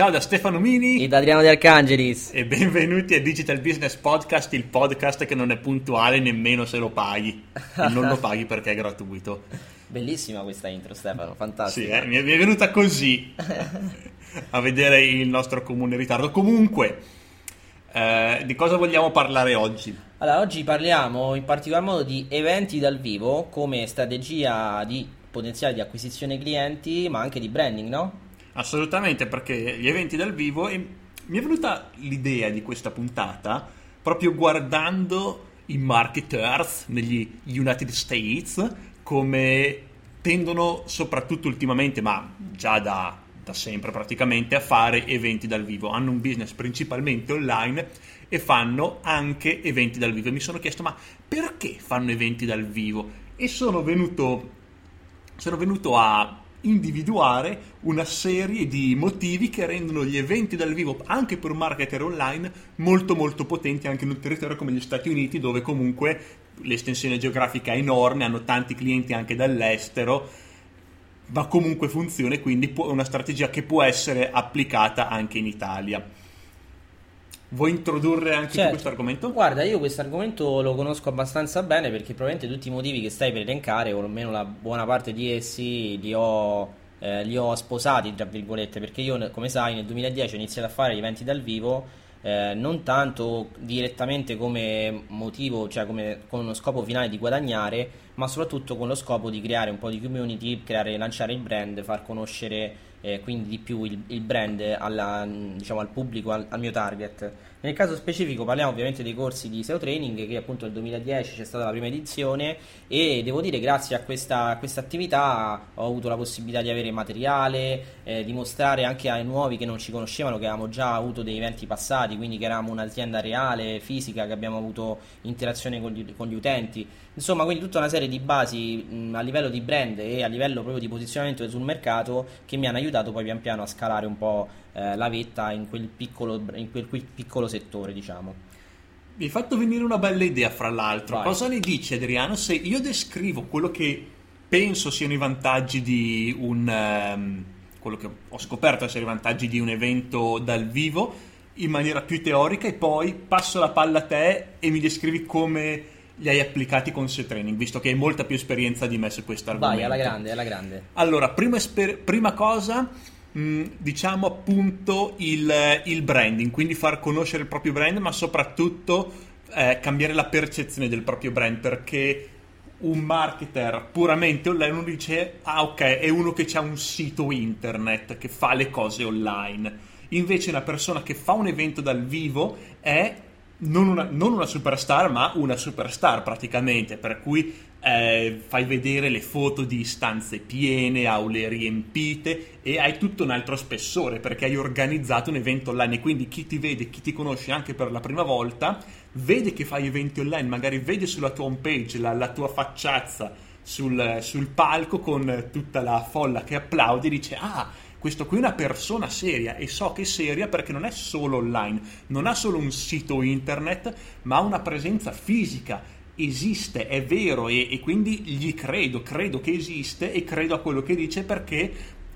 Ciao da Stefano Mini e da Adriano De Arcangelis e benvenuti a Digital Business Podcast, il podcast che non è puntuale nemmeno se lo paghi e non lo paghi perché è gratuito. Bellissima questa intro Stefano, fantastica. Sì, eh? mi, è, venuta così a vedere il nostro comune ritardo. Comunque, eh, di cosa vogliamo parlare oggi? Allora, oggi parliamo in particolar modo di eventi dal vivo come strategia di potenziale di acquisizione clienti, ma anche di branding, no? Assolutamente, perché gli eventi dal vivo e mi è venuta l'idea di questa puntata proprio guardando i marketers negli United States come tendono soprattutto ultimamente, ma già da, da sempre praticamente, a fare eventi dal vivo. Hanno un business principalmente online e fanno anche eventi dal vivo. E mi sono chiesto, ma perché fanno eventi dal vivo? E sono venuto, sono venuto a individuare una serie di motivi che rendono gli eventi dal vivo anche per un marketer online molto molto potenti anche in un territorio come gli Stati Uniti dove comunque l'estensione geografica è enorme, hanno tanti clienti anche dall'estero ma comunque funziona e quindi è una strategia che può essere applicata anche in Italia. Vuoi introdurre anche certo. questo argomento? Guarda, io questo argomento lo conosco abbastanza bene perché probabilmente tutti i motivi che stai per elencare, o almeno la buona parte di essi, li ho, eh, li ho sposati, tra virgolette, perché io, come sai, nel 2010 ho iniziato a fare gli eventi dal vivo eh, non tanto direttamente come motivo, cioè come, con uno scopo finale di guadagnare, ma soprattutto con lo scopo di creare un po' di community, creare, lanciare il brand, far conoscere eh, quindi di più il, il brand alla, diciamo, al pubblico, al, al, mio target. Nel caso specifico parliamo ovviamente dei corsi di SEO Training che appunto nel 2010 c'è stata la prima edizione e devo dire grazie a questa, attività ho avuto la possibilità di avere materiale, eh, di mostrare anche ai nuovi che non ci conoscevano che avevamo già avuto dei eventi passati, quindi che eravamo un'azienda reale, fisica, che abbiamo avuto interazione con gli, con gli utenti. Insomma, quindi tutta una serie di basi mh, a livello di brand e a livello proprio di posizionamento sul mercato che mi hanno aiutato poi pian piano a scalare un po' eh, la vetta in quel, piccolo, in quel piccolo settore, diciamo. Mi hai fatto venire una bella idea, fra l'altro. Vai. Cosa ne dici, Adriano, se io descrivo quello che penso siano i vantaggi di un... Um, quello che ho scoperto essere i vantaggi di un evento dal vivo in maniera più teorica e poi passo la palla a te e mi descrivi come li hai applicati con SEO Training, visto che hai molta più esperienza di me su questo argomento. Vai, alla grande, alla grande. Allora, prima, esper- prima cosa, mm, diciamo appunto il, il, branding, quindi far conoscere il proprio brand, ma soprattutto eh, cambiare la percezione del proprio brand, perché un marketer puramente online uno dice, ah ok, è uno che ha un sito internet, che fa le cose online. Invece una persona che fa un evento dal vivo è non una, non una, superstar, ma una superstar praticamente, per cui eh, fai vedere le foto di stanze piene, aule riempite e hai tutto un altro spessore perché hai organizzato un evento online. E quindi chi ti vede, chi ti conosce anche per la prima volta, vede che fai eventi online, magari vede sulla tua homepage la, la tua facciazza sul, sul palco con tutta la folla che applaudi e dice ah questo qui è una persona seria e so che è seria perché non è solo online, non ha solo un sito internet, ma ha una presenza fisica. Esiste, è vero e, e quindi gli credo, credo che esiste e credo a quello che dice perché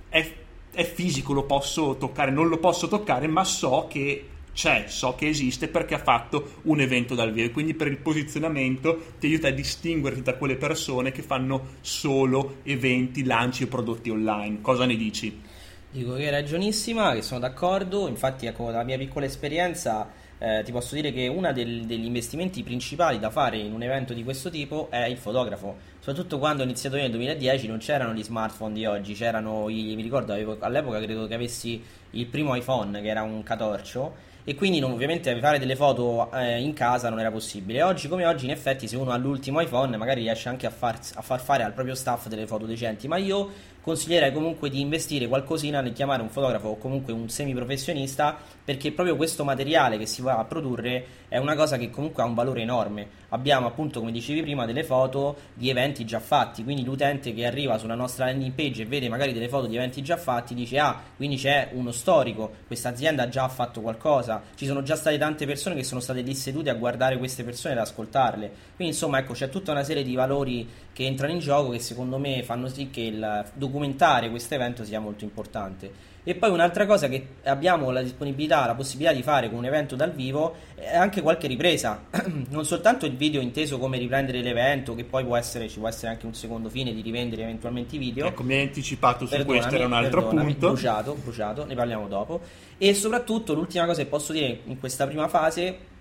è, è fisico, lo posso toccare, non lo posso toccare, ma so che c'è, so che esiste perché ha fatto un evento dal vivo quindi per il posizionamento ti aiuta a distinguerti da quelle persone che fanno solo eventi, lanci o prodotti online. Cosa ne dici? Dico che è ragionissima, che sono d'accordo, infatti ecco, dalla mia piccola esperienza eh, ti posso dire che uno degli investimenti principali da fare in un evento di questo tipo è il fotografo, soprattutto quando ho iniziato io nel 2010 non c'erano gli smartphone di oggi, c'erano i, mi ricordo avevo, all'epoca credo che avessi il primo iPhone che era un catorcio e quindi non, ovviamente fare delle foto eh, in casa non era possibile. Oggi come oggi in effetti se uno ha l'ultimo iPhone magari riesce anche a far, a far fare al proprio staff delle foto decenti, ma io consiglierei comunque di investire qualcosina nel chiamare un fotografo o comunque un semiprofessionista perché proprio questo materiale che si va a produrre è una cosa che comunque ha un valore enorme. Abbiamo appunto, come dicevi prima, delle foto di eventi già fatti, quindi l'utente che arriva sulla nostra landing page e vede magari delle foto di eventi già fatti dice ah, quindi c'è uno storico, questa azienda già ha fatto qualcosa, ci sono già state tante persone che sono state lì sedute a guardare queste persone e ad ascoltarle. Quindi insomma, ecco, c'è tutta una serie di valori che entrano in gioco che secondo me fanno sì che il documentare questo evento sia molto importante. E poi un'altra cosa che abbiamo la disponibilità, la possibilità di fare con un evento dal vivo è anche qualche ripresa, non soltanto il video inteso come riprendere l'evento, che poi può essere, ci può essere anche un secondo fine di rivendere eventualmente i video. Ecco, mi hai anticipato su questo, era un altro punto. Bruciato, bruciato, ne parliamo dopo. E soprattutto l'ultima cosa che posso dire in questa prima fase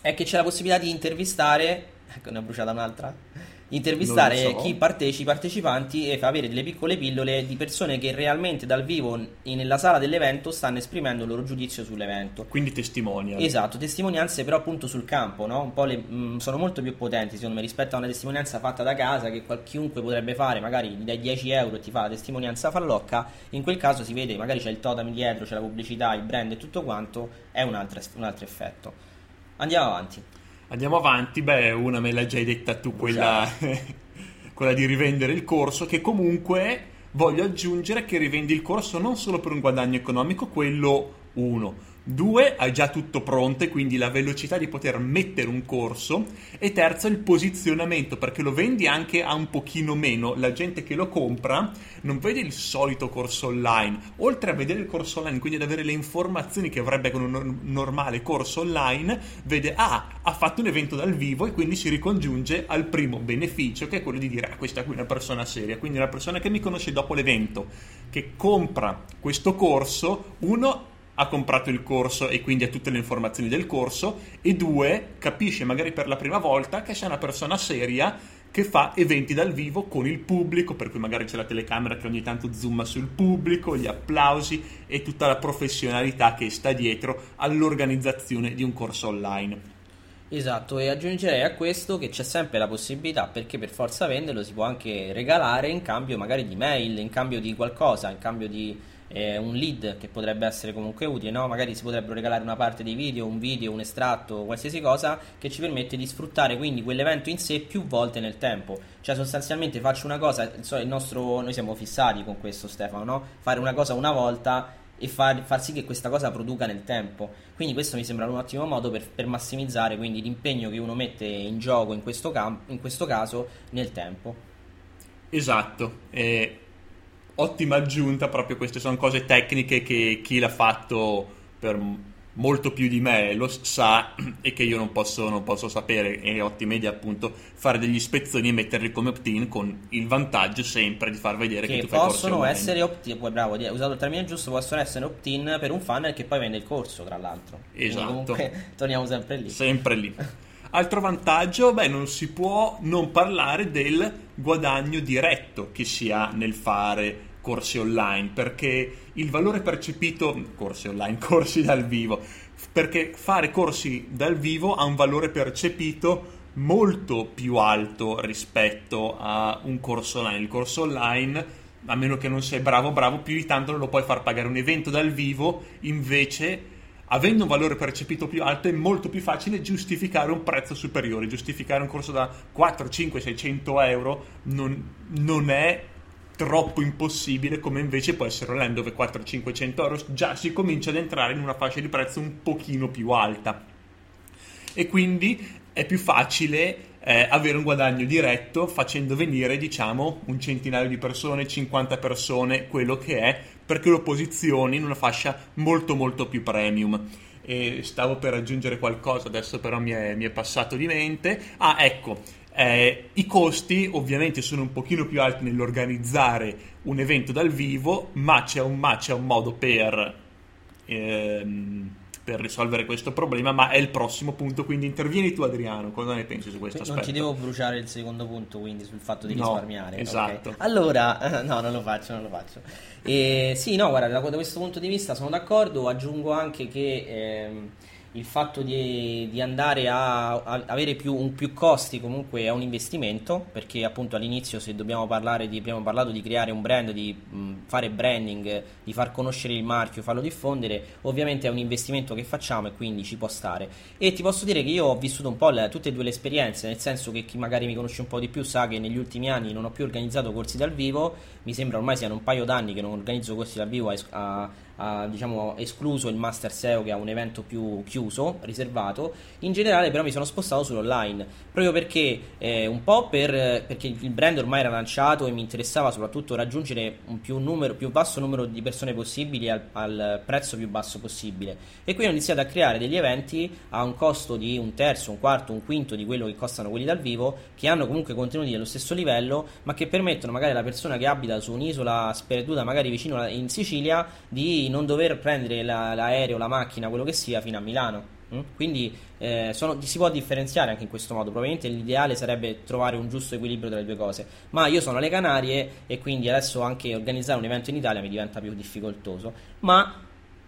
è che c'è la possibilità di intervistare, ecco ne ho bruciata un'altra intervistare so. chi partecipa, i partecipanti e avere delle piccole pillole di persone che realmente dal vivo nella sala dell'evento stanno esprimendo il loro giudizio sull'evento. Quindi testimonianze. Esatto, testimonianze però appunto sul campo, no? Un po' le, mh, mm, sono molto più potenti secondo me rispetto a una testimonianza fatta da casa che chiunque potrebbe fare, magari gli dai 10 euro e ti fa la testimonianza fallocca, in quel caso si vede, magari c'è il totem dietro, c'è la pubblicità, il brand e tutto quanto, è un altro, un altro effetto. Andiamo avanti. Andiamo avanti, beh, una me l'hai già detta tu, quella, quella di rivendere il corso, che comunque voglio aggiungere che rivendi il corso non solo per un guadagno economico, quello uno, Due, hai già tutto pronto, quindi la velocità di poter mettere un corso. E terzo, il posizionamento, perché lo vendi anche a un pochino meno. La gente che lo compra non vede il solito corso online. Oltre a vedere il corso online, quindi ad avere le informazioni che avrebbe con un normale corso online, vede, ah, ha fatto un evento dal vivo e quindi si ricongiunge al primo beneficio, che è quello di dire, ah, questa qui è una persona seria. Quindi una persona che mi conosce dopo l'evento, che compra questo corso, uno ha comprato il corso e quindi ha tutte le informazioni del corso e due, capisce magari per la prima volta che c'è una persona seria che fa eventi dal vivo con il pubblico, per cui magari c'è la telecamera che ogni tanto zooma sul pubblico, gli applausi e tutta la professionalità che sta dietro all'organizzazione di un corso online. Esatto, e aggiungerei a questo che c'è sempre la possibilità, perché per forza venderlo si può anche regalare in cambio magari di mail, in cambio di qualcosa, in cambio di eh, un lead che potrebbe essere comunque utile, no? magari si potrebbero regalare una parte dei video, un video, un estratto, qualsiasi cosa che ci permette di sfruttare quindi quell'evento in sé più volte nel tempo. Cioè sostanzialmente faccio una cosa, nostro, noi siamo fissati con questo Stefano, no? fare una cosa una volta e far, far, sì che questa cosa produca nel tempo. Quindi questo mi sembra un ottimo modo per, per massimizzare quindi l'impegno che uno mette in gioco in questo, cam- in questo caso nel tempo. Esatto, eh, ottima aggiunta, proprio queste sono cose tecniche che chi l'ha fatto per molto più di me lo sa e che io non posso, non posso sapere. E Ottimedia appunto fare degli ispezioni e metterli come opt-in con il vantaggio sempre di far vedere che, che tu fai possono essere opt-in bravo hai usato il termine giusto possono essere opt-in per un funnel che poi vende il corso tra l'altro. Esatto. comunque torniamo sempre lì. Sempre lì Altro vantaggio, beh, non si può non parlare del guadagno diretto che si ha nel fare corsi online, perché il valore percepito, corsi online, corsi dal vivo, perché fare corsi dal vivo ha un valore percepito molto più alto rispetto a un corso online. Il corso online, a meno che non sei bravo, bravo, più di tanto non lo puoi far pagare un evento dal vivo, invece avendo un valore percepito più alto è molto più facile giustificare un prezzo superiore, giustificare un corso da 4, 5, 600 euro non, non è troppo impossibile come invece può essere online dove 400-500 euro già si comincia ad entrare in una fascia di prezzo un pochino più alta. E quindi è più facile eh, avere un guadagno diretto facendo venire diciamo un centinaio di persone, 50 persone, quello che è perché lo posizioni in una fascia molto molto più premium. E stavo per aggiungere qualcosa adesso però mi è, mi è passato di mente. Ah ecco eh, I costi ovviamente sono un pochino più alti nell'organizzare un evento dal vivo, ma c'è un, ma c'è un modo per, ehm, per, risolvere questo problema, ma è il prossimo punto, quindi intervieni tu Adriano, cosa ne pensi su questo non aspetto? Non ti devo bruciare il secondo punto, quindi sul fatto di risparmiare. No, esatto. Okay. Allora, no, non lo faccio, non lo faccio. E, sì, no, guarda, da, da, questo punto di vista sono d'accordo, aggiungo anche che... Ehm, il fatto di, di andare a, a, avere più, un, più costi comunque è un investimento perché appunto all'inizio se dobbiamo parlare di abbiamo parlato di creare un brand di mh, fare branding di far conoscere il marchio farlo diffondere ovviamente è un investimento che facciamo e quindi ci può stare. E ti posso dire che io ho vissuto un po' le, tutte e due le esperienze nel senso che chi magari mi conosce un po' di più sa che negli ultimi anni non ho più organizzato corsi dal vivo mi sembra ormai siano un paio d'anni che non organizzo corsi dal vivo a, a ha diciamo, escluso il Master SEO che è un evento più chiuso, riservato. In generale però mi sono spostato sull'online, proprio perché eh, un po' per, perché il brand ormai era lanciato e mi interessava soprattutto raggiungere un più, numero, più basso numero di persone possibili al, al, prezzo più basso possibile. E quindi ho iniziato a creare degli eventi a un costo di un terzo, un quarto, un quinto di quello che costano quelli dal vivo, che hanno comunque contenuti dello stesso livello, ma che permettono magari alla persona che abita su un'isola sperduta, magari vicino in Sicilia, di non dover prendere la, l'aereo, la macchina, quello che sia, fino a Milano. Mm? Quindi eh, sono, si può differenziare anche in questo modo. Probabilmente l'ideale sarebbe trovare un giusto equilibrio tra le due cose. Ma io sono alle Canarie e quindi adesso anche organizzare un evento in Italia mi diventa più difficoltoso. Ma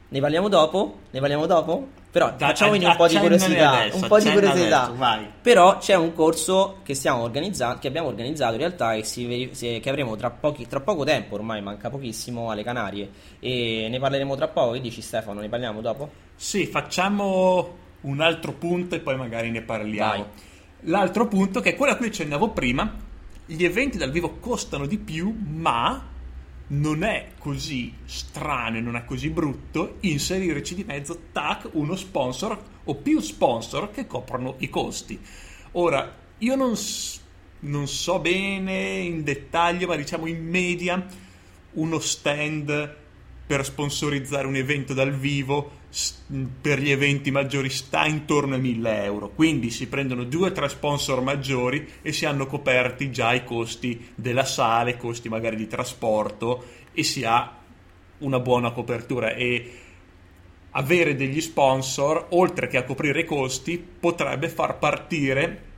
ne parliamo dopo? Ne parliamo dopo? Però da, facciamogli un po' di curiosità. Adesso, un po' di curiosità. Adesso, Però c'è un corso che, stiamo organizzando, che abbiamo organizzato in realtà e si, che avremo tra, pochi, tra, poco tempo, ormai manca pochissimo, alle Canarie. E ne parleremo tra poco. Che dici Stefano? Ne parliamo dopo? Sì, facciamo un altro punto e poi magari ne parliamo. Vai. L'altro punto, che è quello a cui accennavo prima, gli eventi dal vivo costano di più, ma non è così strano e non è così brutto inserirci di mezzo, tac, uno sponsor o più sponsor che coprono i costi. Ora, io non, non so bene in dettaglio, ma diciamo in media uno stand per sponsorizzare un evento dal vivo per gli eventi maggiori sta intorno ai 1000 euro. Quindi si prendono due o tre sponsor maggiori e si hanno coperti già i costi della sala i costi magari di trasporto e si ha una buona copertura. E avere degli sponsor oltre che a coprire i costi potrebbe far partire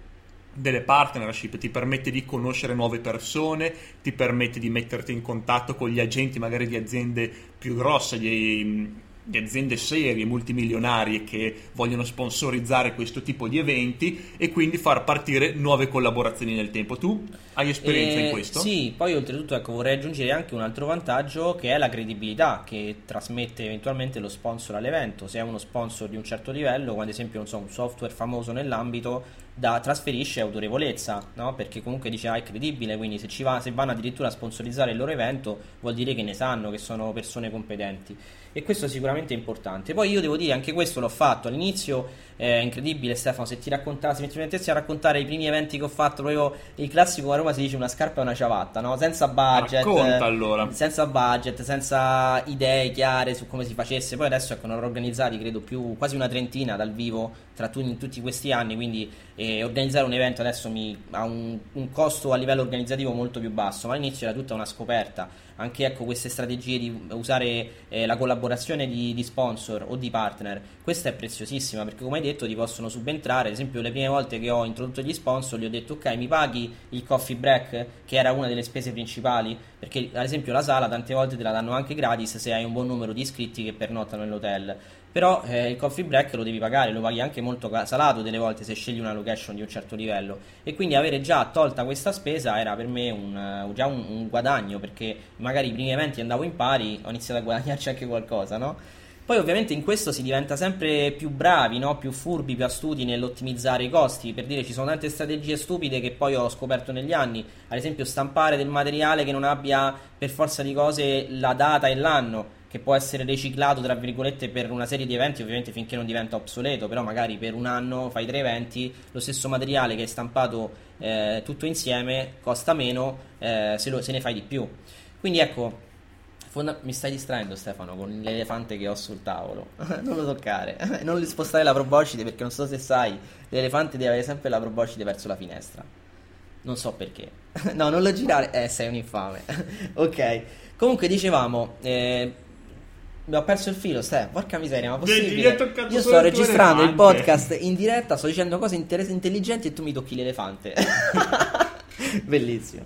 delle partnership, ti permette di conoscere nuove persone, ti permette di metterti in contatto con gli agenti magari di aziende più grosse, di, di aziende serie, multimilionarie che vogliono sponsorizzare questo tipo di eventi e quindi far partire nuove collaborazioni nel tempo. Tu hai esperienza eh, in questo? Sì, poi oltretutto ecco, vorrei aggiungere anche un altro vantaggio che è la credibilità che trasmette eventualmente lo sponsor all'evento. Se è uno sponsor di un certo livello, come ad esempio so, un software famoso nell'ambito, da, trasferisce autorevolezza, no? perché comunque dice ah è credibile, quindi se, ci va, se vanno addirittura a sponsorizzare il loro evento vuol dire che ne sanno, che sono persone competenti e questo sicuramente è importante. Poi io devo dire, anche questo l'ho fatto all'inizio, è incredibile Stefano, se ti raccontassi, se ti mettessi a raccontare i primi eventi che ho fatto, proprio il classico a Roma si dice una scarpa e una ciabatta, no? senza budget, Racconta, allora. senza budget, senza idee chiare su come si facesse, poi adesso ecco, ne ho organizzati credo più, quasi una trentina dal vivo tra tu, in tutti questi anni, quindi eh, organizzare un evento adesso mi, ha un, un costo a livello organizzativo molto più basso, ma all'inizio era tutta una scoperta anche ecco, queste strategie di usare eh, la collaborazione di, di, sponsor o di partner, questa è preziosissima perché come hai detto ti possono subentrare, ad esempio le prime volte che ho introdotto gli sponsor gli ho detto ok mi paghi il coffee break che era una delle spese principali perché ad esempio la sala tante volte te la danno anche gratis se hai un buon numero di iscritti che pernottano nell'hotel però eh, il coffee break lo devi pagare, lo paghi anche molto salato delle volte se scegli una location di un certo livello e quindi avere già tolta questa spesa era per me un, uh, già un, un, guadagno perché magari i primi eventi andavo in pari, ho iniziato a guadagnarci anche qualcosa, no? Poi ovviamente in questo si diventa sempre più bravi, no? più furbi, più astuti nell'ottimizzare i costi, per dire ci sono tante strategie stupide che poi ho scoperto negli anni, ad esempio stampare del materiale che non abbia per forza di cose la data e l'anno, che può essere riciclato tra virgolette per una serie di eventi ovviamente finché non diventa obsoleto però magari per un anno fai tre eventi lo stesso materiale che è stampato eh, tutto insieme costa meno eh, se, lo, se, ne fai di più. Quindi ecco mi stai distraendo Stefano con l'elefante che ho sul tavolo. Non lo toccare non spostare la proboscide perché non so se sai l'elefante deve avere sempre la proboscide verso la finestra. Non so perché. No non lo girare. Eh sei un infame. Ok. Comunque dicevamo eh, ho perso il filo, stai, porca miseria, ma possibile? Io sto registrando il podcast in diretta, sto dicendo cose inter- intelligenti e tu mi tocchi l'elefante. Bellissimo.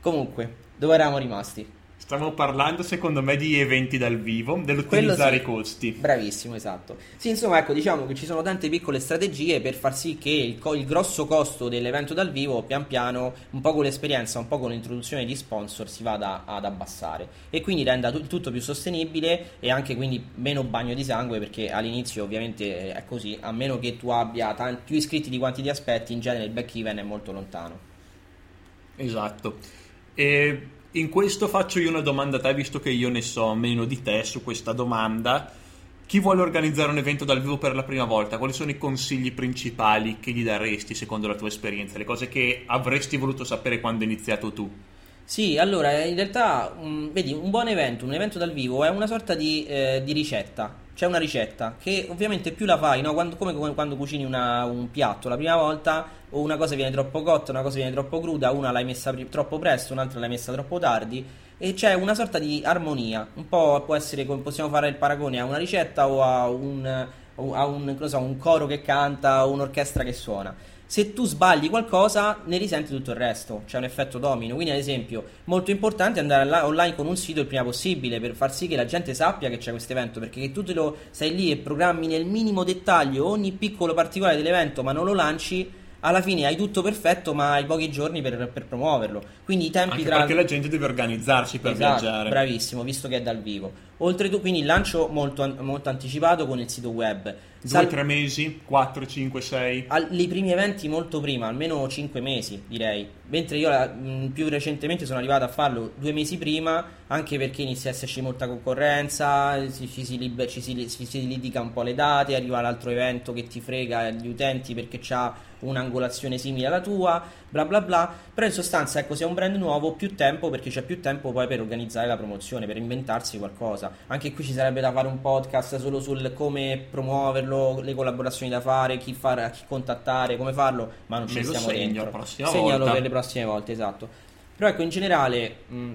Comunque, dove eravamo rimasti? Stiamo parlando, secondo me, di eventi dal vivo, dell'ottimizzare sì. i costi. Bravissimo, esatto. Sì, insomma, ecco, diciamo che ci sono tante piccole strategie per far sì che il, co- il, grosso costo dell'evento dal vivo, pian piano, un po' con l'esperienza, un po' con l'introduzione di sponsor, si vada ad abbassare. E quindi renda t- tutto più sostenibile e anche quindi meno bagno di sangue, perché all'inizio ovviamente è così, a meno che tu abbia tanti, più iscritti di quanti ti aspetti, in genere il back even è molto lontano. Esatto. E in questo faccio io una domanda a te, visto che io ne so meno di te su questa domanda. Chi vuole organizzare un evento dal vivo per la prima volta, quali sono i consigli principali che gli daresti secondo la tua esperienza? Le cose che avresti voluto sapere quando hai iniziato tu? Sì, allora in realtà, um, vedi, un buon evento, un evento dal vivo è una sorta di, eh, di ricetta. C'è una ricetta che ovviamente più la fai, no? quando, come quando cucini una, un piatto la prima volta, o una cosa viene troppo cotta, una cosa viene troppo cruda, una l'hai messa pri- troppo presto, un'altra l'hai messa troppo tardi e c'è una sorta di armonia. Un po' può essere come possiamo fare il paragone a una ricetta o a un, a un, so, un coro che canta o un'orchestra che suona. Se tu sbagli qualcosa, ne risenti tutto il resto. C'è un effetto domino. Quindi, ad esempio, molto importante andare online con un sito il prima possibile per far sì che la gente sappia che c'è questo evento. Perché che tu te lo sei lì e programmi nel minimo dettaglio ogni piccolo particolare dell'evento, ma non lo lanci alla fine hai tutto perfetto, ma hai pochi giorni per, per promuoverlo. Quindi i tempi Anche tra. Perché la gente deve organizzarsi per esatto, viaggiare. Bravissimo, visto che è dal vivo. Oltretutto, quindi il lancio molto, molto anticipato con il sito web. Due, Sal- tre mesi, 4, 5, 6. I primi eventi molto prima, almeno 5 mesi direi. Mentre io mh, più recentemente sono arrivato a farlo due mesi prima, anche perché inizia a esserci molta concorrenza, ci, ci, si, liber- ci si, si, si litiga un po' le date, arriva l'altro evento che ti frega gli utenti perché ha un'angolazione simile alla tua, bla bla bla. Però in sostanza, ecco, se è un brand nuovo, più tempo perché c'è più tempo poi per organizzare la promozione, per inventarsi qualcosa. Anche qui ci sarebbe da fare un podcast solo sul come promuoverlo, le collaborazioni da fare, chi, fare, chi contattare, come farlo, ma non ci stiamo segno dentro. Segnalo volta. per le prossime volte, esatto. Però ecco, in generale... Mh,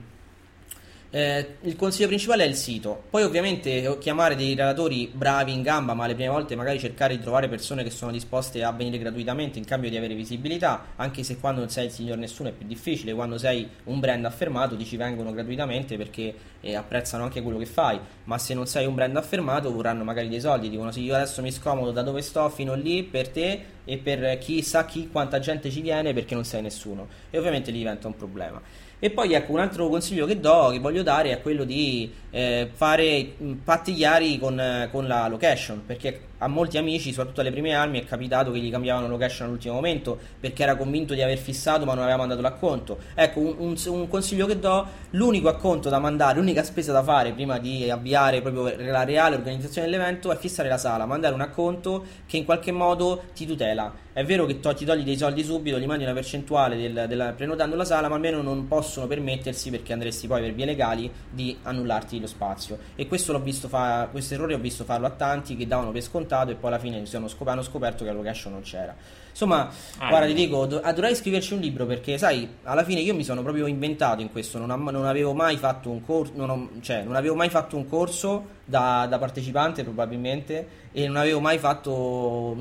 eh, il consiglio principale è il sito. Poi, ovviamente, chiamare dei relatori bravi in gamba, ma le prime volte magari cercare di trovare persone che sono disposte a venire gratuitamente in cambio di avere visibilità. Anche se quando non sei il signor nessuno è più difficile, quando sei un brand affermato ti ci vengono gratuitamente perché eh, apprezzano anche quello che fai. Ma se non sei un brand affermato, vorranno magari dei soldi. Dicono: Sì, io adesso mi scomodo da dove sto fino lì per te e per chissà chi, quanta gente ci viene perché non sei nessuno. E ovviamente diventa un problema. E poi ecco un altro consiglio che do, che voglio dare, è quello di eh, fare patti chiari con, con, la location, perché a molti amici, soprattutto alle prime armi, è capitato che gli cambiavano location all'ultimo momento perché era convinto di aver fissato ma non aveva mandato l'acconto. Ecco, un, un, un consiglio che do, l'unico acconto da mandare, l'unica spesa da fare prima di avviare proprio la reale organizzazione dell'evento è fissare la sala, mandare un acconto che in qualche modo ti tutela. È vero che to- ti togli dei soldi subito, gli mandi una percentuale del, della, prenotando la sala, ma almeno non possono permettersi, perché andresti poi per vie legali, di annullarti lo spazio. E questo l'ho visto fa- questo errore ho visto farlo a tanti che davano per scontato e poi alla fine hanno scoperto che la location non c'era. Insomma, ah, guarda, ti dico, do- dovrei scriverci un libro perché, sai, alla fine io mi sono proprio inventato in questo, non, am- non avevo mai fatto un corso, non, cioè, non avevo mai fatto un corso da, da, partecipante probabilmente e non avevo mai fatto,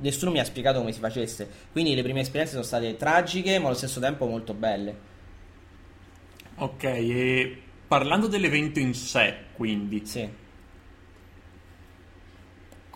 nessuno mi ha spiegato come si facesse, quindi le prime esperienze sono state tragiche ma allo stesso tempo molto belle. Ok, e parlando dell'evento in sé, quindi... Sì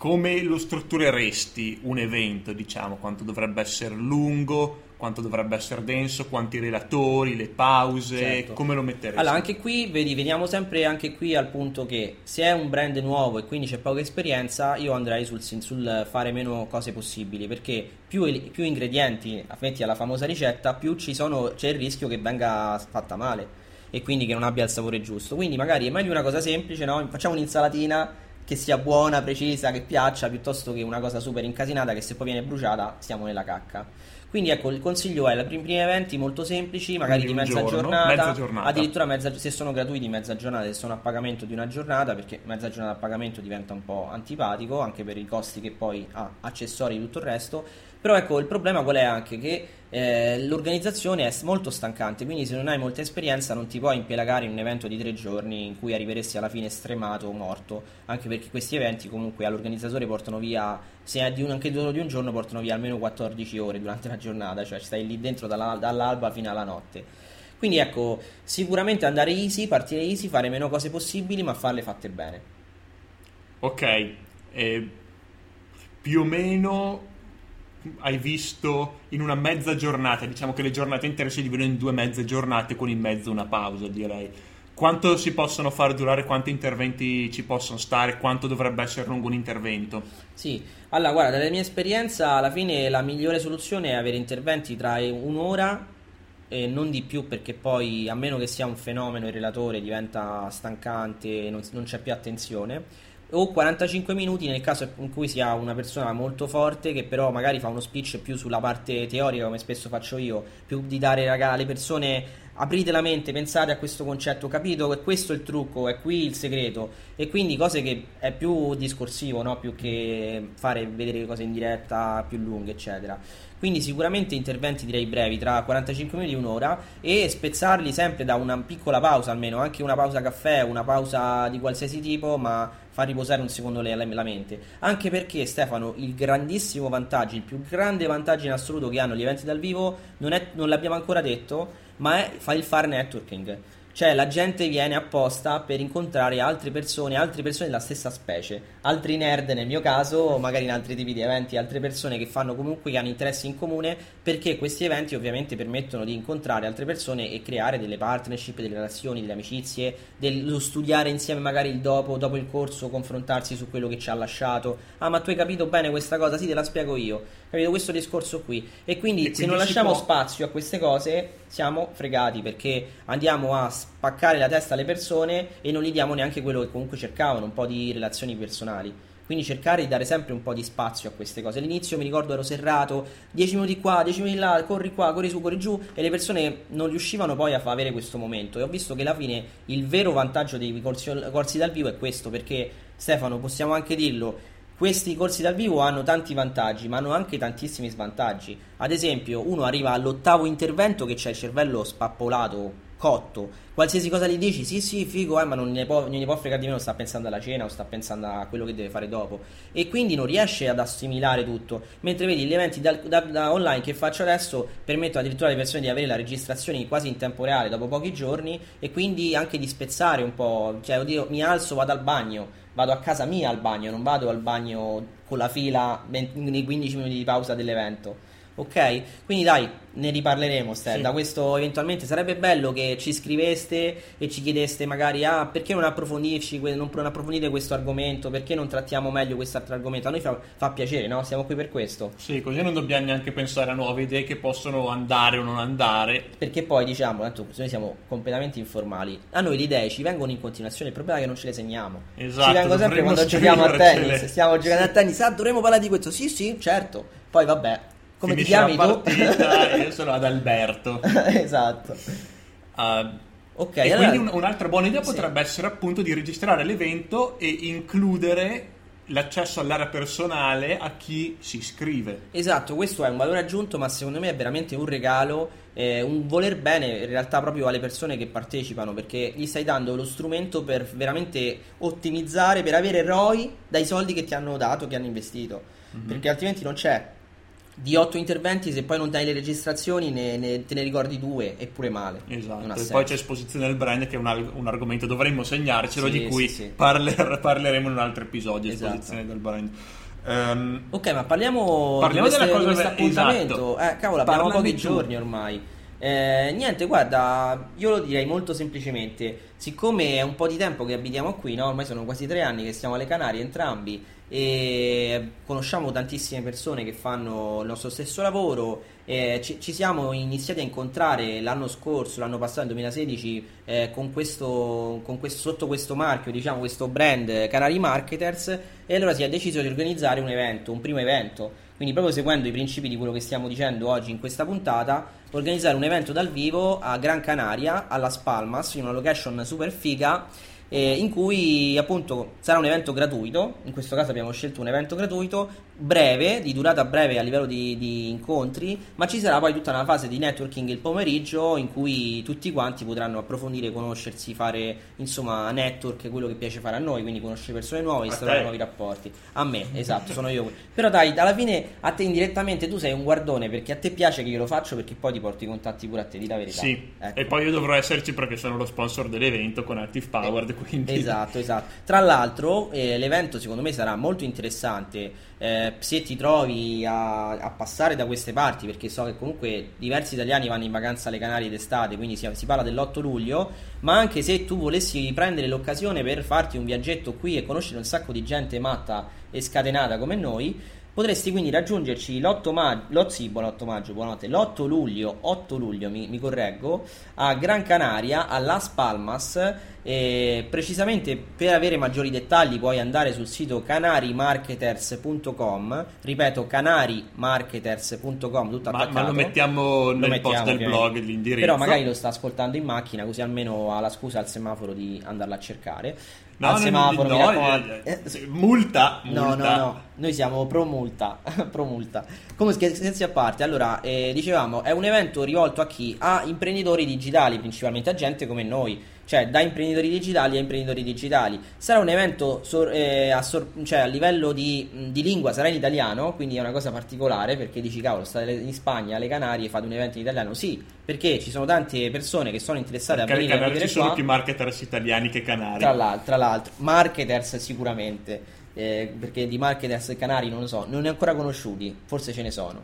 come lo struttureresti un evento, diciamo, quanto dovrebbe essere lungo, quanto dovrebbe essere denso, quanti relatori, le pause, certo. come lo metteresti? Allora, anche qui, vedi, veniamo sempre anche qui al punto che se è un brand nuovo e quindi c'è poca esperienza, io andrei sul, sul fare meno cose possibili, perché più, più ingredienti metti alla famosa ricetta, più sono, c'è il rischio che venga fatta male e quindi che non abbia il sapore giusto. Quindi magari è meglio una cosa semplice, no? Facciamo un'insalatina che sia buona, precisa, che piaccia, piuttosto che una cosa super incasinata che se poi viene bruciata stiamo nella cacca. Quindi ecco, il consiglio è i primi eventi molto semplici, magari di mezza, giorno, giornata, mezza, giornata, addirittura mezza, se sono gratuiti mezza giornata, se sono a pagamento di una giornata, perché mezza giornata a pagamento diventa un po' antipatico, anche per i costi che poi ha, accessori e tutto il resto. Però ecco, il problema qual è anche? Che eh, l'organizzazione è molto stancante, quindi se non hai molta esperienza non ti puoi impelagare in un evento di tre giorni in cui arriveresti alla fine stremato o morto, anche perché questi eventi comunque all'organizzatore portano via, se è di un, anche solo di un giorno, portano via almeno 14 ore durante la giornata, cioè stai lì dentro dalla, dall'alba fino alla notte. Quindi ecco, sicuramente andare easy, partire easy, fare meno cose possibili, ma farle fatte bene. Ok, eh, più o meno hai visto in una mezza giornata, diciamo che le giornate intere si dividono in due mezze giornate con in mezzo una pausa, direi. Quanto si possono far durare, quanti interventi ci possono stare, quanto dovrebbe essere lungo un intervento? Sì, allora guarda, dalla mia esperienza alla fine la migliore soluzione è avere interventi tra un'ora e non di più perché poi a meno che sia un fenomeno il relatore diventa stancante, non, non c'è più attenzione o 45 minuti nel caso in cui sia una persona molto forte che però magari fa uno speech più sulla parte teorica come spesso faccio io, più di dare raga, alle persone aprite la mente, pensate a questo concetto, capito che questo è il trucco, è qui il segreto e quindi cose che è più discorsivo, no? più che fare vedere cose in diretta più lunghe, eccetera. Quindi sicuramente interventi direi brevi, tra 45 minuti e un'ora e spezzarli sempre da una piccola pausa, almeno anche una pausa caffè, una pausa di qualsiasi tipo, ma far riposare un secondo la, la mente. Anche perché Stefano, il grandissimo vantaggio, il più grande vantaggio in assoluto che hanno gli eventi dal vivo, non, è, non l'abbiamo ancora detto, ma è il fare networking. Cioè la gente viene apposta per incontrare altre persone, altre persone della stessa specie, altri nerd nel mio caso, magari in altri tipi di eventi, altre persone che fanno comunque che hanno interessi in comune, perché questi eventi ovviamente permettono di incontrare altre persone e creare delle partnership, delle relazioni, delle amicizie, dello studiare insieme magari il dopo, dopo il corso, confrontarsi su quello che ci ha lasciato. Ah, ma tu hai capito bene questa cosa? Sì, te la spiego io. Capito questo discorso qui. E quindi, e quindi se non lasciamo può... spazio a queste cose, siamo fregati perché andiamo a spaccare la testa alle persone e non gli diamo neanche quello che comunque cercavano, un po' di relazioni personali. Quindi cercare di dare sempre un po' di spazio a queste cose. All'inizio mi ricordo ero serrato, 10 minuti qua, 10 minuti là, corri qua, corri su, corri giù e le persone non riuscivano poi a avere questo momento. E ho visto che alla fine il vero vantaggio dei corsi, corsi dal vivo è questo, perché Stefano, possiamo anche dirlo, questi corsi dal vivo hanno tanti vantaggi, ma hanno anche tantissimi svantaggi. Ad esempio, uno arriva all'ottavo intervento che c'è il cervello spappolato cotto. Qualsiasi cosa gli dici, sì, sì, figo, eh, ma non ne, può, non ne può fregare di meno, sta pensando alla cena o sta pensando a quello che deve fare dopo. E quindi non riesce ad assimilare tutto. Mentre vedi gli eventi da, da, da online che faccio adesso permettono addirittura alle persone di avere la registrazione quasi in tempo reale dopo pochi giorni e quindi anche di spezzare un po'. Cioè, oddio, mi alzo, vado al bagno vado a casa mia al bagno, non vado al bagno con la fila nei 15 minuti di pausa dell'evento. Ok? Quindi dai, ne riparleremo, Stel. Sì. Da questo eventualmente sarebbe bello che ci scriveste e ci chiedeste magari ah, perché non approfondirci, non approfondire questo argomento, perché non trattiamo meglio quest'altro argomento. A noi fa, fa, piacere, no? Siamo qui per questo. Sì, così non dobbiamo neanche pensare a nuove idee che possono andare o non andare. Perché poi diciamo, tanto noi siamo completamente informali. A noi le idee ci vengono in continuazione, il problema è che non ce le segniamo. Esatto. Ci vengono sempre quando giochiamo a tennis. Stiamo giocando a tennis, ah, dovremmo parlare di questo. Sì, sì, certo. Poi vabbè, come ti chiami tu? io sono Adalberto. esatto. Uh, ok, e allora... quindi un, un'altra buona idea potrebbe essere appunto di registrare l'evento e includere l'accesso all'area personale a chi si iscrive. Esatto, questo è un valore aggiunto, ma secondo me è veramente un regalo, eh, un voler bene in realtà proprio alle persone che partecipano, perché gli stai dando lo strumento per veramente ottimizzare, per avere ROI dai soldi che ti hanno dato, che hanno investito, mm-hmm. perché altrimenti non c'è di otto interventi, se poi non dai le registrazioni, ne, ne, te ne ricordi due, eppure male. Esatto. E poi c'è esposizione del brand, che è un, un argomento, dovremmo segnarcelo, sì, di cui sì, sì. Parler, parleremo in un altro episodio. Esatto. Esposizione del brand. Um, ok, ma parliamo, parliamo di, queste, di questo appuntamento. Esatto. Eh, cavolo, abbiamo Parlami pochi tu. giorni ormai. Eh, niente, guarda, io lo direi molto semplicemente. Siccome è un po' di tempo che abitiamo qui, no? ormai sono quasi tre anni che stiamo alle Canarie entrambi e conosciamo tantissime persone che fanno il nostro stesso lavoro. Eh, ci, ci, siamo iniziati a incontrare l'anno scorso, l'anno passato, nel 2016, eh, con questo, con questo, sotto questo marchio, diciamo questo brand Canari Marketers. E allora si è deciso di organizzare un evento, un primo evento. Quindi proprio seguendo i principi di quello che stiamo dicendo oggi in questa puntata, organizzare un evento dal vivo a Gran Canaria, alla Spalmas, in una location super figa eh, in cui appunto sarà un evento gratuito, in questo caso abbiamo scelto un evento gratuito, breve, di durata breve a livello di, di, incontri, ma ci sarà poi tutta una fase di networking il pomeriggio in cui tutti quanti potranno approfondire, conoscersi, fare insomma network, quello che piace fare a noi, quindi conoscere persone nuove, instaurare nuovi rapporti. A me, esatto, sono io. Però dai, alla fine a te indirettamente tu sei un guardone perché a te piace che io lo faccio perché poi ti porto i contatti pure a te, di la verità. Sì, ecco. e poi io dovrò esserci perché sono lo sponsor dell'evento con Active Powered, eh, quindi... Esatto, esatto. Tra l'altro eh, l'evento secondo me sarà molto interessante eh, se ti trovi a, a, passare da queste parti, perché so che comunque diversi italiani vanno in vacanza alle Canarie d'estate, quindi si, si parla dell'8 luglio, ma anche se tu volessi prendere l'occasione per farti un viaggetto qui e conoscere un sacco di gente matta e scatenata come noi, Potresti quindi raggiungerci l'8 maggio, sì, buon 8 maggio, buonanotte, l'8 luglio, 8 luglio mi, mi correggo, a Gran Canaria, a Las Palmas. E precisamente per avere maggiori dettagli puoi andare sul sito canarimarketers.com ripeto canarimarketers.com tutto ma, ma lo mettiamo nel lo mettiamo, post del blog l'indirizzo. Però magari lo sta ascoltando in macchina così almeno ha la scusa al semaforo di andarla a cercare. No, al semaforo no, no, eh, multa, multa no no no noi siamo pro multa, pro multa. Comunque, scherzi a parte, allora, eh, dicevamo, è un evento rivolto a chi? A imprenditori digitali, principalmente a gente come noi, cioè da imprenditori digitali a imprenditori digitali. Sarà un evento sor- eh, a, sor- cioè, a, livello di, di, lingua, sarà in italiano, quindi è una cosa particolare, perché dici, cavolo, state in Spagna, alle Canarie, fate un evento in italiano? Sì, perché ci sono tante persone che sono interessate perché a venire a vivere ci sono più marketers italiani che canari. Tra l'altro, tra l'altro, marketers sicuramente eh, perché di marketers canari non lo so, non ne ho ancora conosciuti, forse ce ne sono.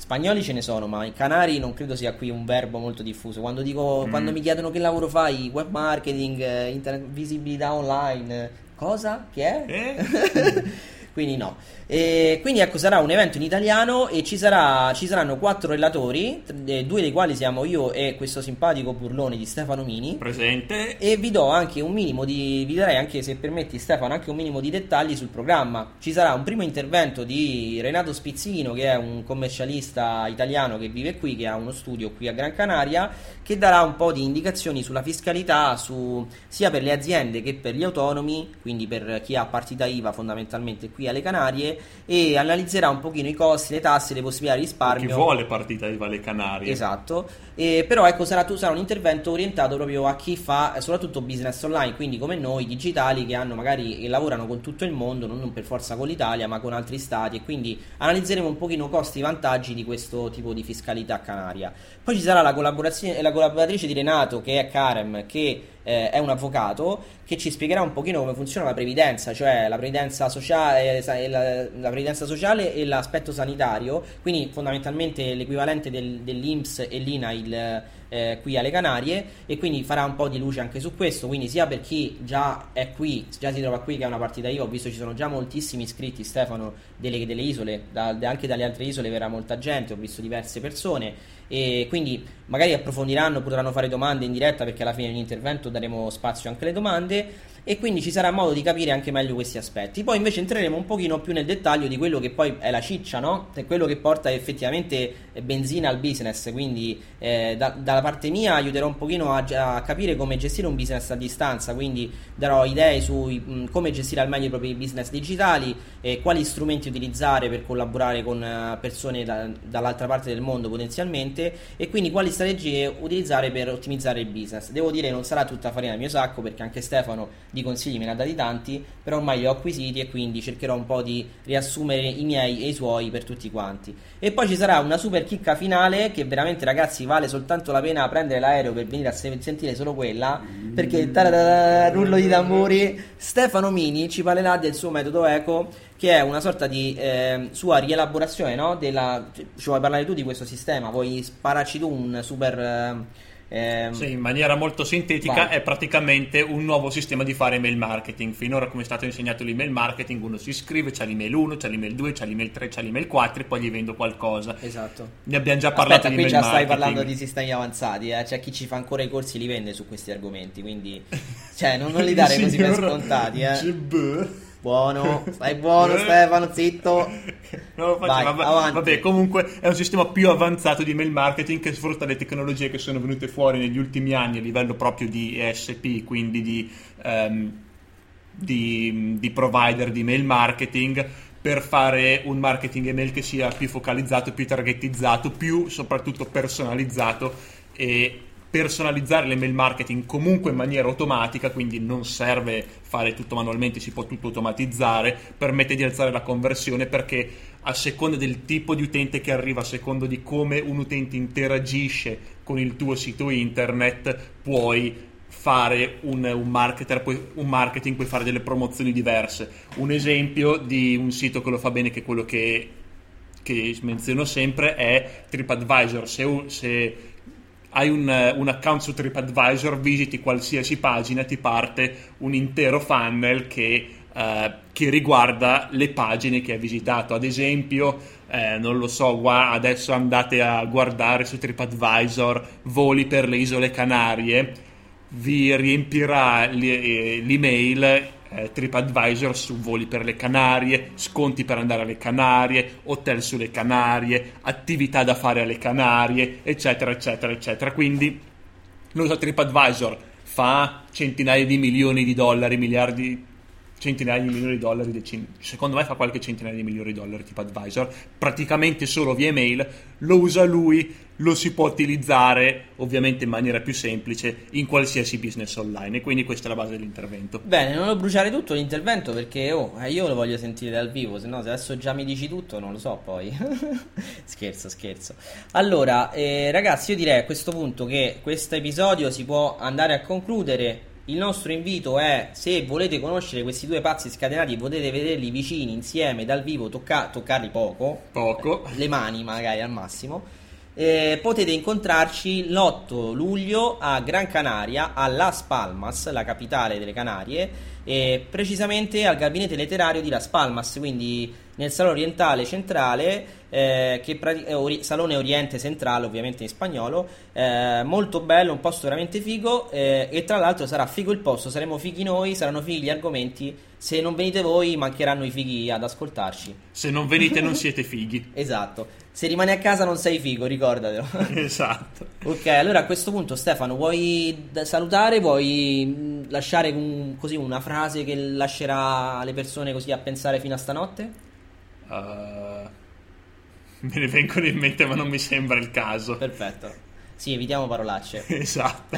Spagnoli ce ne sono, ma i canari non credo sia qui un verbo molto diffuso. Quando, dico, mm. quando mi chiedono che lavoro fai, web marketing, eh, internet, visibilità online, cosa? Che è? Eh? quindi no. E quindi ecco, sarà un evento in italiano e ci, sarà, ci saranno quattro relatori, due dei quali siamo io e questo simpatico burlone di Stefano Mini. Presente. E vi do anche un minimo di, vi darei anche se permetti Stefano, anche un minimo di dettagli sul programma. Ci sarà un primo intervento di Renato Spizzino, che è un commercialista italiano che vive qui, che ha uno studio qui a Gran Canaria, che darà un po' di indicazioni sulla fiscalità, su, sia per le aziende che per gli autonomi, quindi per chi ha partita IVA fondamentalmente qui alle Canarie e analizzerà un pochino i costi, le tasse, le possibilità di risparmio. Chi vuole partita IVA alle Canarie. Esatto, e, però ecco sarà, sarà, un intervento orientato proprio a chi fa soprattutto business online, quindi come noi, digitali, che hanno magari che lavorano con tutto il mondo, non per forza con l'Italia, ma con altri stati e quindi analizzeremo un pochino costi e vantaggi di questo tipo di fiscalità canaria. Poi ci sarà la collaborazione, la collaboratrice di Renato che è Karem, che eh, è un avvocato che ci spiegherà un pochino come funziona la previdenza, cioè la previdenza sociale, eh, la, la previdenza sociale e l'aspetto sanitario, quindi fondamentalmente l'equivalente del, dell'INPS e l'INAIL eh, qui alle Canarie e quindi farà un po' di luce anche su questo, quindi sia per chi già è qui, già si trova qui che è una partita io, ho visto ci sono già moltissimi iscritti Stefano delle, delle isole, da, anche dalle altre isole verrà molta gente, ho visto diverse persone e quindi magari approfondiranno, potranno fare domande in diretta perché alla fine dell'intervento daremo spazio anche alle domande e quindi ci sarà modo di capire anche meglio questi aspetti. Poi invece entreremo un pochino più nel dettaglio di quello che poi è la ciccia, no? È quello che porta effettivamente benzina al business, quindi eh, da, dalla parte mia aiuterò un pochino a, a, capire come gestire un business a distanza, quindi darò idee su mh, come gestire al meglio i propri business digitali, eh, quali strumenti utilizzare per collaborare con uh, persone da, dall'altra parte del mondo potenzialmente e quindi quali strategie utilizzare per ottimizzare il business. Devo dire non sarà tutta farina del mio sacco perché anche Stefano di consigli me ne ha dati tanti, però ormai li ho acquisiti e quindi cercherò un po' di riassumere i miei e i suoi per tutti quanti. E poi ci sarà una super chicca finale che veramente ragazzi vale soltanto la pena prendere l'aereo per venire a sentire solo quella, perché rullo di tamburi, Stefano Mini ci parlerà del suo metodo eco che è una sorta di eh, sua rielaborazione, no? Della, ci vuoi parlare tu di questo sistema? Vuoi spararci tu un super... Eh, Ehm, sì, in maniera molto sintetica vai. è praticamente un nuovo sistema di fare email marketing. Finora come è stato insegnato l'email marketing, uno si iscrive, c'è l'email 1, c'è l'email 2, c'è l'email 3, c'è l'email 4 e poi gli vendo qualcosa. Esatto. Ne abbiamo già parlato Aspetta, qui già stai parlando di sistemi avanzati, eh? c'è chi ci fa ancora i corsi li vende su questi argomenti, quindi cioè, non, non li dare così per scontati. Eh. Buono, stai buono Stefano, zitto. No, Vai, vabbè, vabbè, comunque è un sistema più avanzato di mail marketing che sfrutta le tecnologie che sono venute fuori negli ultimi anni a livello proprio di ESP, quindi di, um, di, di provider di mail marketing per fare un marketing email che sia più focalizzato, più targetizzato, più soprattutto personalizzato e personalizzare l'email marketing comunque in maniera automatica, quindi non serve fare tutto manualmente, si può tutto automatizzare, permette di alzare la conversione perché a seconda del tipo di utente che arriva, a seconda di come un utente interagisce con il tuo sito internet, puoi fare un, un, marketer, un marketing, puoi fare delle promozioni diverse. Un esempio di un sito che lo fa bene, che è quello che, che menziono sempre, è TripAdvisor. Se, se hai un, un, account su TripAdvisor, visiti qualsiasi pagina, ti parte un intero funnel che eh, che riguarda le pagine che hai visitato. Ad esempio, eh, non lo so, adesso andate a guardare su TripAdvisor voli per le isole Canarie, vi riempirà eh, l'email eh, TripAdvisor su voli per le Canarie, sconti per andare alle Canarie, hotel sulle Canarie, attività da fare alle Canarie, eccetera, eccetera, eccetera. Quindi, non so, TripAdvisor fa centinaia di milioni di dollari, miliardi, centinaia di milioni di dollari, decine, secondo me fa qualche centinaia di milioni di dollari tipo advisor, praticamente solo via email, lo usa lui, lo si può utilizzare ovviamente in maniera più semplice in qualsiasi business online e quindi questa è la base dell'intervento. Bene, non lo bruciare tutto l'intervento perché oh, eh, io lo voglio sentire dal vivo, se no se adesso già mi dici tutto non lo so poi. scherzo, scherzo. Allora, eh, ragazzi, io direi a questo punto che questo episodio si può andare a concludere il nostro invito è se volete conoscere questi due pazzi scatenati potete vederli vicini insieme dal vivo tocca- toccarli poco poco le mani magari al massimo eh, potete incontrarci l'8 luglio a Gran Canaria a Las Palmas la capitale delle Canarie e precisamente al gabinete letterario di Las Palmas quindi nel salone orientale centrale, eh, che prati- eh, ori- salone oriente centrale ovviamente in spagnolo, eh, molto bello, un posto veramente figo eh, e tra l'altro sarà figo il posto, saremo fighi noi, saranno fighi gli argomenti, se non venite voi mancheranno i fighi ad ascoltarci. Se non venite non siete fighi. esatto, se rimani a casa non sei figo, ricordatelo. esatto. ok, allora a questo punto Stefano, vuoi salutare, vuoi mm, lasciare un, così una frase che lascerà le persone così a pensare fino a stanotte? Uh, me ne vengono in mente, ma non mi sembra il caso. Perfetto. Sì, evitiamo parolacce. esatto.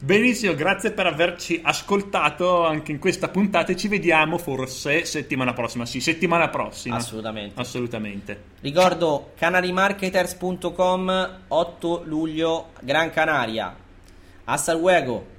Benissimo, grazie per averci ascoltato anche in questa puntata e ci vediamo forse settimana prossima. Sì, settimana prossima. Assolutamente. Assolutamente. Ricordo canalimarketers.com 8 luglio Gran Canaria. Hasta luego.